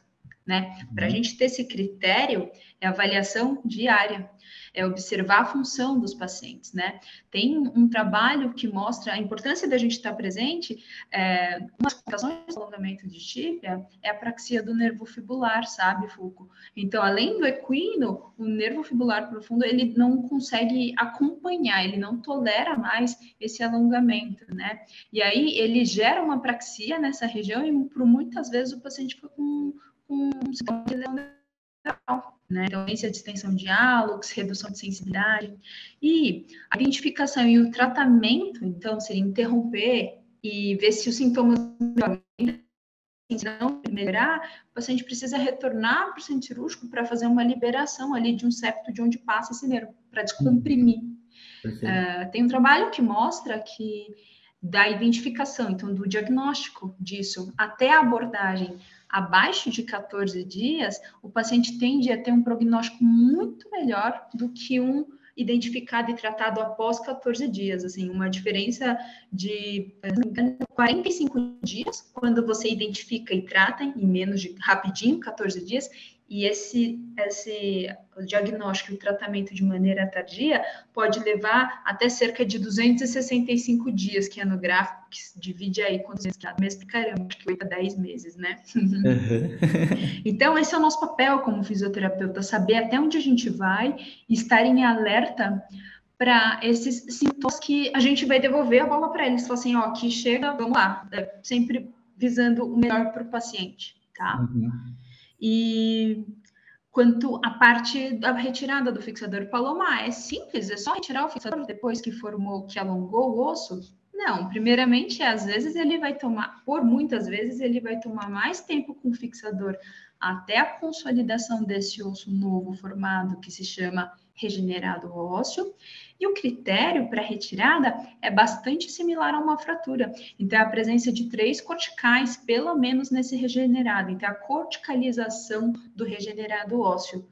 Né? Para a uhum. gente ter esse critério, é avaliação diária é observar a função dos pacientes, né? Tem um trabalho que mostra a importância da gente estar presente. É, uma das razões do alongamento de tíbia é a praxia do nervo fibular, sabe, Foucault? Então, além do equino, o nervo fibular profundo ele não consegue acompanhar, ele não tolera mais esse alongamento, né? E aí ele gera uma praxia nessa região e por muitas vezes o paciente fica com, com um sintoma de lesão né? Então, de extensão de diálogos, redução de sensibilidade. E a identificação e o tratamento, então, seria interromper e ver se os sintomas não melhorar, o paciente precisa retornar para o centro cirúrgico para fazer uma liberação ali de um septo de onde passa esse nervo, para descomprimir. Uh, tem um trabalho que mostra que da identificação, então do diagnóstico disso até a abordagem abaixo de 14 dias, o paciente tende a ter um prognóstico muito melhor do que um identificado e tratado após 14 dias, assim, uma diferença de 45 dias quando você identifica e trata em menos de rapidinho, 14 dias, e esse, esse diagnóstico e tratamento de maneira tardia pode levar até cerca de 265 dias, que é no gráfico, que se divide aí quantos meses cada mês, caramba, acho que 8 a 10 meses, né? Uhum. então, esse é o nosso papel como fisioterapeuta, saber até onde a gente vai, estar em alerta para esses sintomas que a gente vai devolver a bola para eles. Falar assim, ó, aqui chega, vamos lá, sempre visando o melhor para o paciente, tá? Uhum. E quanto à parte da retirada do fixador palomar, é simples, é só retirar o fixador depois que formou, que alongou o osso? Não, primeiramente, às vezes ele vai tomar, por muitas vezes, ele vai tomar mais tempo com o fixador até a consolidação desse osso novo formado, que se chama regenerado ósseo, e o critério para retirada é bastante similar a uma fratura. Então, é a presença de três corticais, pelo menos nesse regenerado. Então, a corticalização do regenerado ósseo.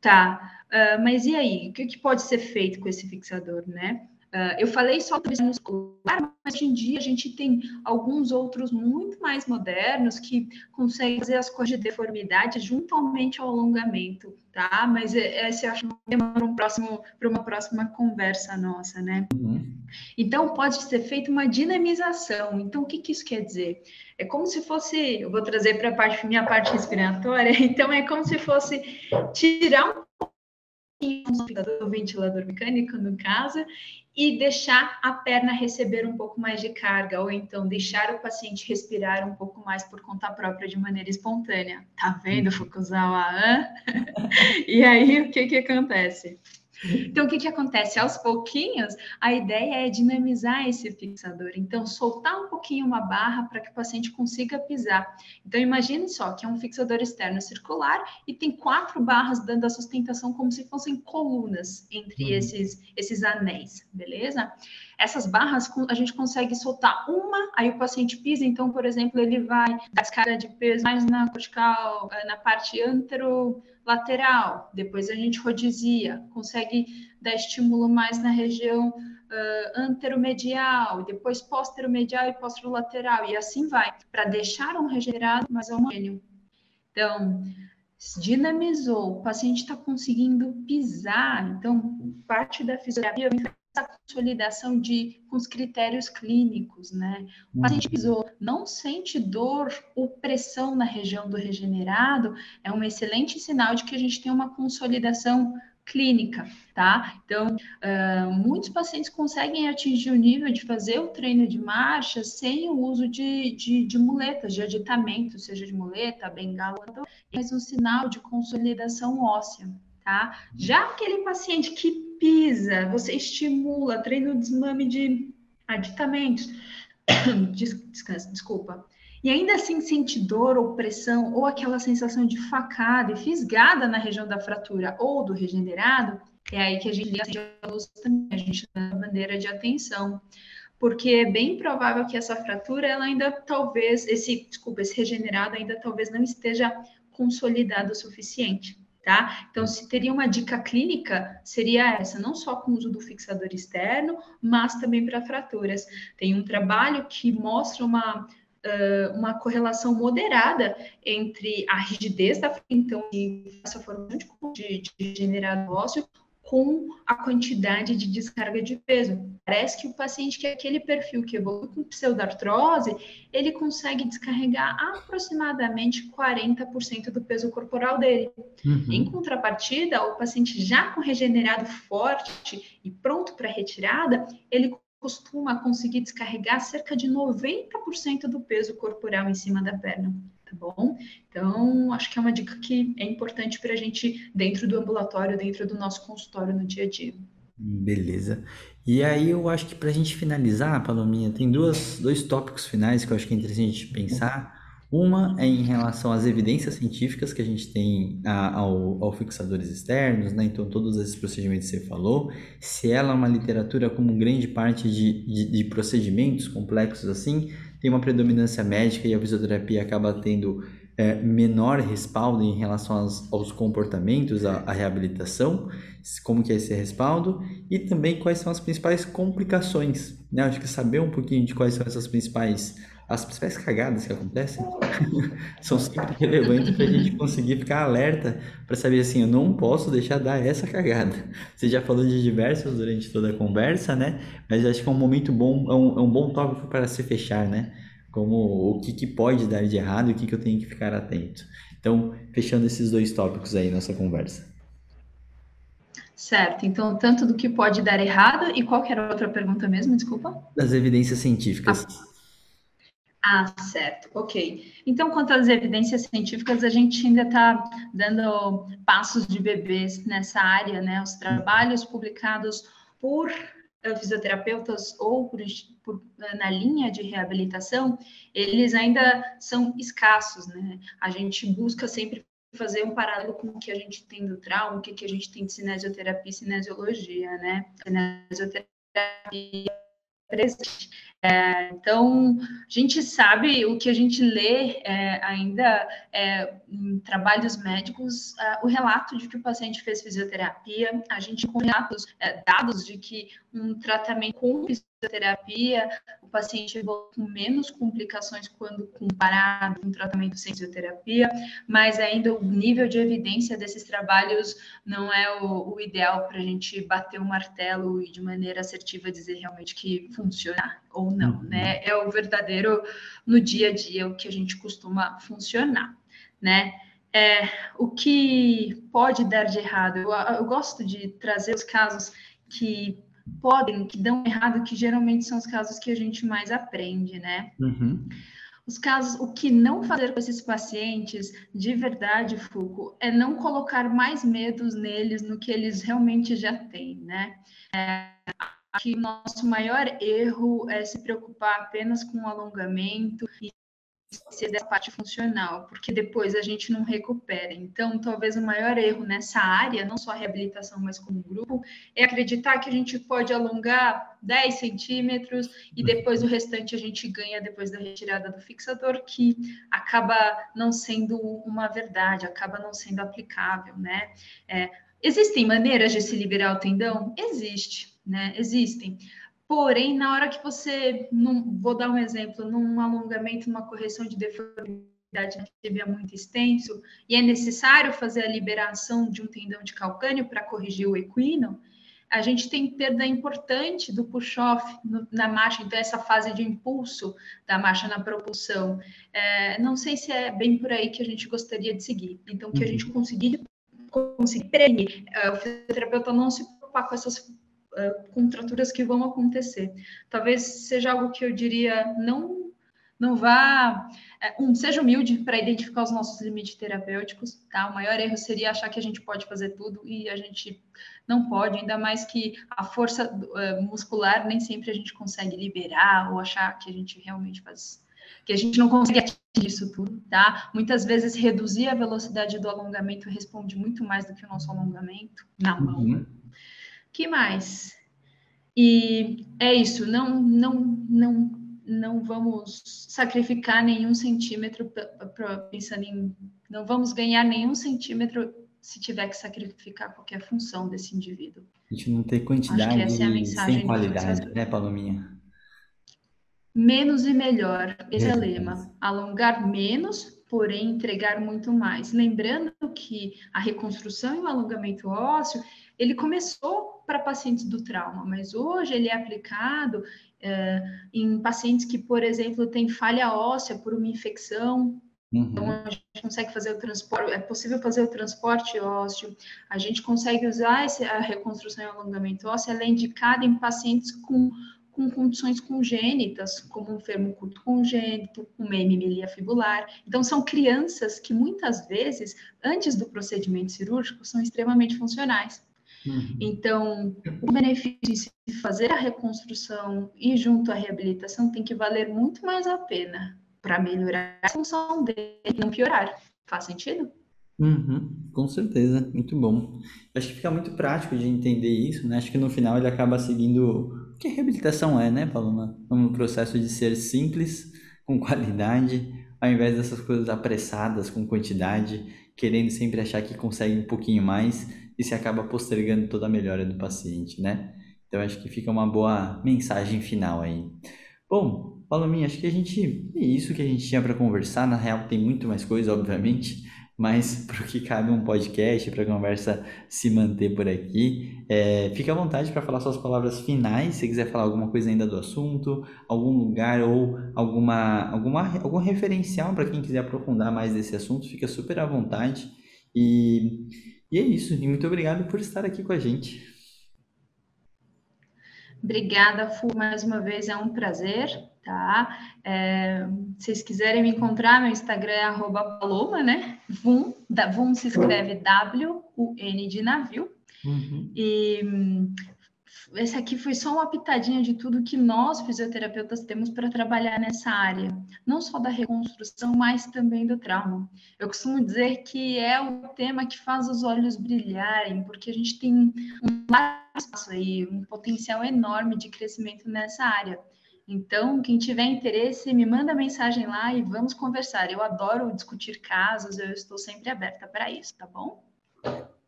Tá, uh, mas e aí? O que, que pode ser feito com esse fixador, né? Uh, eu falei só do muscular, mas hoje em dia a gente tem alguns outros muito mais modernos que conseguem fazer as coisas de deformidade juntamente ao alongamento, tá? Mas esse eu acho que para um próximo para uma próxima conversa nossa, né? Uhum. Então pode ser feita uma dinamização. Então o que, que isso quer dizer? É como se fosse, eu vou trazer para a parte minha parte respiratória. Então é como se fosse tirar um do ventilador mecânico, no caso, e deixar a perna receber um pouco mais de carga, ou então deixar o paciente respirar um pouco mais por conta própria de maneira espontânea. Tá vendo, uhum. Fukuzawa? e aí, o que que acontece? Então, o que, que acontece? Aos pouquinhos, a ideia é dinamizar esse fixador. Então, soltar um pouquinho uma barra para que o paciente consiga pisar. Então, imagine só que é um fixador externo circular e tem quatro barras dando a sustentação como se fossem colunas entre uhum. esses, esses anéis, beleza? Essas barras a gente consegue soltar uma, aí o paciente pisa, então, por exemplo, ele vai dar descarga de peso mais na cortical, eh, na parte anterolateral, depois a gente rodizia, consegue dar estímulo mais na região uh, anteromedial, depois posteromedial e posterolateral, e assim vai, para deixar um regenerado mais homogêneo. Então, dinamizou, o paciente está conseguindo pisar, então parte da fisioterapia essa consolidação de com os critérios clínicos, né? O paciente pisou, não sente dor ou pressão na região do regenerado, é um excelente sinal de que a gente tem uma consolidação clínica, tá? Então, uh, muitos pacientes conseguem atingir o nível de fazer o treino de marcha sem o uso de, de, de muletas, de aditamento, seja de muleta, bengala, mas um sinal de consolidação óssea, tá? Já aquele paciente que pisa, você estimula, treina o desmame de aditamentos, descansa, desculpa, e ainda assim sente dor ou pressão, ou aquela sensação de facada e fisgada na região da fratura ou do regenerado, é aí que a gente liga a luz também, a gente dá a bandeira de atenção. Porque é bem provável que essa fratura, ela ainda talvez, esse, desculpa, esse regenerado ainda talvez não esteja consolidado o suficiente tá? Então, se teria uma dica clínica, seria essa, não só com o uso do fixador externo, mas também para fraturas. Tem um trabalho que mostra uma uma correlação moderada entre a rigidez da então essa formação de, de ósseo com a quantidade de descarga de peso. Parece que o paciente que é aquele perfil que evolui com pseudartrose, ele consegue descarregar aproximadamente 40% do peso corporal dele. Uhum. Em contrapartida, o paciente já com regenerado forte e pronto para retirada, ele costuma conseguir descarregar cerca de 90% do peso corporal em cima da perna bom? Então, acho que é uma dica que é importante para a gente, dentro do ambulatório, dentro do nosso consultório no dia a dia. Beleza. E aí eu acho que para a gente finalizar, Palominha, tem duas, dois tópicos finais que eu acho que é interessante pensar. Uma é em relação às evidências científicas que a gente tem a, ao, ao, fixadores externos, né? Então, todos esses procedimentos que você falou, se ela é uma literatura como grande parte de, de, de procedimentos complexos assim, tem uma predominância médica e a fisioterapia acaba tendo é, menor respaldo em relação aos, aos comportamentos, à, reabilitação, como que é esse respaldo e também quais são as principais complicações, né? Acho que saber um pouquinho de quais são essas principais as principais cagadas que acontecem são sempre relevantes para a gente conseguir ficar alerta para saber assim, eu não posso deixar dar essa cagada. Você já falou de diversas durante toda a conversa, né? Mas acho que é um momento bom, é um, é um bom tópico para se fechar, né? Como o que, que pode dar de errado e o que, que eu tenho que ficar atento. Então, fechando esses dois tópicos aí nossa conversa. Certo, então tanto do que pode dar errado e qual era outra pergunta mesmo, desculpa? Das evidências científicas. Ah. Ah, certo, ok. Então, quanto às evidências científicas, a gente ainda está dando passos de bebês nessa área, né? Os trabalhos publicados por uh, fisioterapeutas ou por, por, uh, na linha de reabilitação, eles ainda são escassos, né? A gente busca sempre fazer um paralelo com o que a gente tem do trauma, o que, que a gente tem de cinesioterapia e cinesiologia, né? Cinesioterapia presente é, então, a gente sabe o que a gente lê é, ainda é, em trabalhos médicos, é, o relato de que o paciente fez fisioterapia, a gente com relatos, é, dados de que um tratamento com fisioterapia, o paciente evolui com menos complicações quando comparado com um tratamento sem fisioterapia, mas ainda o nível de evidência desses trabalhos não é o, o ideal para a gente bater o martelo e de maneira assertiva dizer realmente que funciona ou não, uhum. né? É o verdadeiro no dia a dia o que a gente costuma funcionar, né? É, o que pode dar de errado? Eu, eu gosto de trazer os casos que podem, que dão errado, que geralmente são os casos que a gente mais aprende, né? Uhum. Os casos, o que não fazer com esses pacientes, de verdade, Foucault, é não colocar mais medos neles no que eles realmente já têm, né? É, que o nosso maior erro é se preocupar apenas com o alongamento e ser dessa parte funcional, porque depois a gente não recupera. Então, talvez o maior erro nessa área, não só a reabilitação, mas como grupo, é acreditar que a gente pode alongar 10 centímetros e depois o restante a gente ganha depois da retirada do fixador, que acaba não sendo uma verdade, acaba não sendo aplicável, né? É, existem maneiras de se liberar o tendão? Existe, né? Existem. Porém, na hora que você, num, vou dar um exemplo, num alongamento, numa correção de deformidade na tibia muito extenso, e é necessário fazer a liberação de um tendão de calcânio para corrigir o equino, a gente tem perda importante do push-off na marcha, então essa fase de impulso da marcha na propulsão. É, não sei se é bem por aí que a gente gostaria de seguir. Então, que a gente uhum. conseguir, conseguir prevenir, é, o fisioterapeuta não se preocupar com essas uh, contraturas que vão acontecer. Talvez seja algo que eu diria, não não vá, é, um, seja humilde para identificar os nossos limites terapêuticos, tá? O maior erro seria achar que a gente pode fazer tudo e a gente não pode, ainda mais que a força uh, muscular nem sempre a gente consegue liberar ou achar que a gente realmente faz, que a gente não consegue atingir isso tudo, tá? Muitas vezes reduzir a velocidade do alongamento responde muito mais do que o nosso alongamento na mão. Uhum que mais? E é isso, não, não, não, não vamos sacrificar nenhum centímetro pensando em não vamos ganhar nenhum centímetro se tiver que sacrificar qualquer função desse indivíduo. A gente não ter quantidade é sem qualidade, né, Palominha? menos e melhor. Esse é o lema. Alongar menos, porém entregar muito mais. Lembrando que a reconstrução e o alongamento ósseo, ele começou para pacientes do trauma, mas hoje ele é aplicado é, em pacientes que, por exemplo, têm falha óssea por uma infecção. Uhum. Então, a gente consegue fazer o transporte, é possível fazer o transporte ósseo, a gente consegue usar esse, a reconstrução e alongamento ósseo, ela é indicada em pacientes com com condições congênitas, como um fermo curto congênito, uma hemimelia fibular. Então, são crianças que muitas vezes, antes do procedimento cirúrgico, são extremamente funcionais. Uhum. Então, o benefício de fazer a reconstrução e junto à reabilitação tem que valer muito mais a pena para melhorar a função dele e não piorar. Faz sentido? Uhum, com certeza, muito bom. Acho que fica muito prático de entender isso, né? Acho que no final ele acaba seguindo o que a reabilitação é, né, Paloma? É um processo de ser simples, com qualidade, ao invés dessas coisas apressadas, com quantidade, querendo sempre achar que consegue um pouquinho mais e se acaba postergando toda a melhora do paciente, né? Então acho que fica uma boa mensagem final aí. Bom, Palominha, acho que a gente é isso que a gente tinha para conversar. Na real, tem muito mais coisa, obviamente, mas para o que cabe um podcast, para a conversa se manter por aqui, é, fique à vontade para falar suas palavras finais, se quiser falar alguma coisa ainda do assunto, algum lugar ou alguma, alguma algum referencial para quem quiser aprofundar mais desse assunto, fica super à vontade. E, e é isso, e muito obrigado por estar aqui com a gente. Obrigada, Fu, mais uma vez, é um prazer tá? É, se vocês quiserem me encontrar, meu Instagram é arroba paloma, né? Vum, da, Vum se escreve W-U-N de navio. Uhum. E esse aqui foi só uma pitadinha de tudo que nós, fisioterapeutas, temos para trabalhar nessa área, não só da reconstrução, mas também do trauma. Eu costumo dizer que é o tema que faz os olhos brilharem, porque a gente tem um espaço aí, um potencial enorme de crescimento nessa área. Então, quem tiver interesse, me manda mensagem lá e vamos conversar. Eu adoro discutir casos, eu estou sempre aberta para isso, tá bom?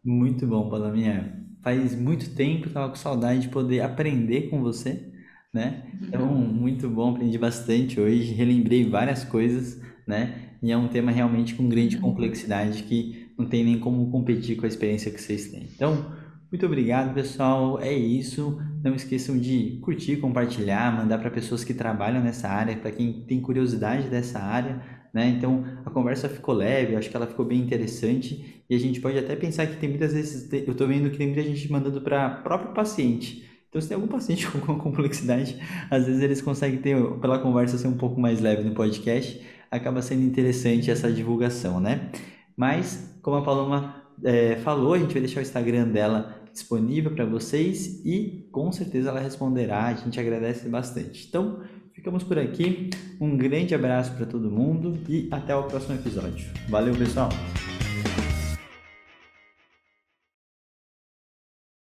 Muito bom, Palaminha. Faz muito tempo, estava com saudade de poder aprender com você, né? Então, muito bom, aprendi bastante hoje, relembrei várias coisas, né? E é um tema realmente com grande uhum. complexidade que não tem nem como competir com a experiência que vocês têm. Então, muito obrigado, pessoal. É isso. Não esqueçam de curtir, compartilhar, mandar para pessoas que trabalham nessa área, para quem tem curiosidade dessa área. Né? Então a conversa ficou leve, acho que ela ficou bem interessante e a gente pode até pensar que tem muitas vezes, eu estou vendo que tem muita gente mandando para próprio paciente. Então, se tem algum paciente com alguma complexidade, às vezes eles conseguem ter, pela conversa ser um pouco mais leve no podcast, acaba sendo interessante essa divulgação, né? Mas, como a Paloma é, falou, a gente vai deixar o Instagram dela disponível para vocês e com certeza ela responderá. A gente agradece bastante. Então, ficamos por aqui. Um grande abraço para todo mundo e até o próximo episódio. Valeu, pessoal!